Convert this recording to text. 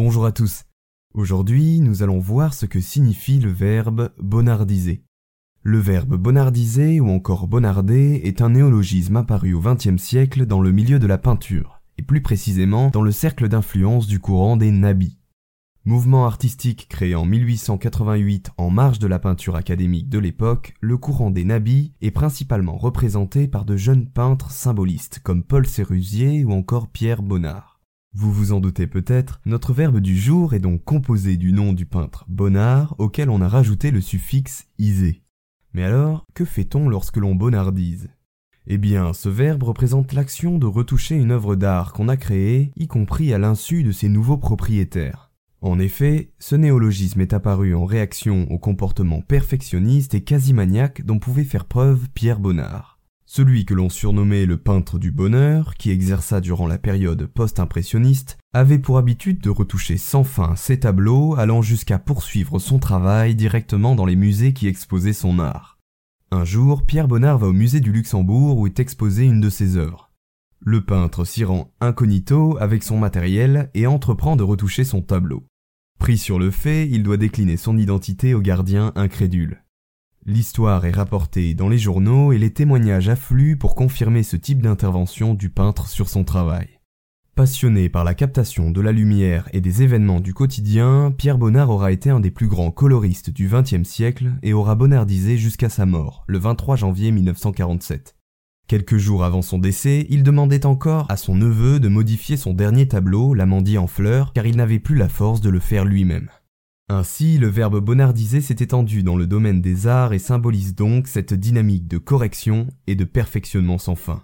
Bonjour à tous. Aujourd'hui, nous allons voir ce que signifie le verbe bonardiser. Le verbe bonardiser ou encore bonarder est un néologisme apparu au XXe siècle dans le milieu de la peinture, et plus précisément dans le cercle d'influence du courant des nabis. Mouvement artistique créé en 1888 en marge de la peinture académique de l'époque, le courant des nabis est principalement représenté par de jeunes peintres symbolistes comme Paul Sérusier ou encore Pierre Bonnard. Vous vous en doutez peut-être, notre verbe du jour est donc composé du nom du peintre Bonnard auquel on a rajouté le suffixe isé. Mais alors, que fait-on lorsque l'on bonnardise? Eh bien, ce verbe représente l'action de retoucher une œuvre d'art qu'on a créée, y compris à l'insu de ses nouveaux propriétaires. En effet, ce néologisme est apparu en réaction au comportement perfectionniste et quasi maniaque dont pouvait faire preuve Pierre Bonnard. Celui que l'on surnommait le peintre du bonheur, qui exerça durant la période post-impressionniste, avait pour habitude de retoucher sans fin ses tableaux, allant jusqu'à poursuivre son travail directement dans les musées qui exposaient son art. Un jour, Pierre Bonnard va au musée du Luxembourg où est exposée une de ses œuvres. Le peintre s'y rend incognito avec son matériel et entreprend de retoucher son tableau. Pris sur le fait, il doit décliner son identité au gardien incrédule. L'histoire est rapportée dans les journaux et les témoignages affluent pour confirmer ce type d'intervention du peintre sur son travail. Passionné par la captation de la lumière et des événements du quotidien, Pierre Bonnard aura été un des plus grands coloristes du XXe siècle et aura bonnardisé jusqu'à sa mort, le 23 janvier 1947. Quelques jours avant son décès, il demandait encore à son neveu de modifier son dernier tableau, l'amandie en fleurs, car il n'avait plus la force de le faire lui-même. Ainsi, le verbe bonardiser s'est étendu dans le domaine des arts et symbolise donc cette dynamique de correction et de perfectionnement sans fin.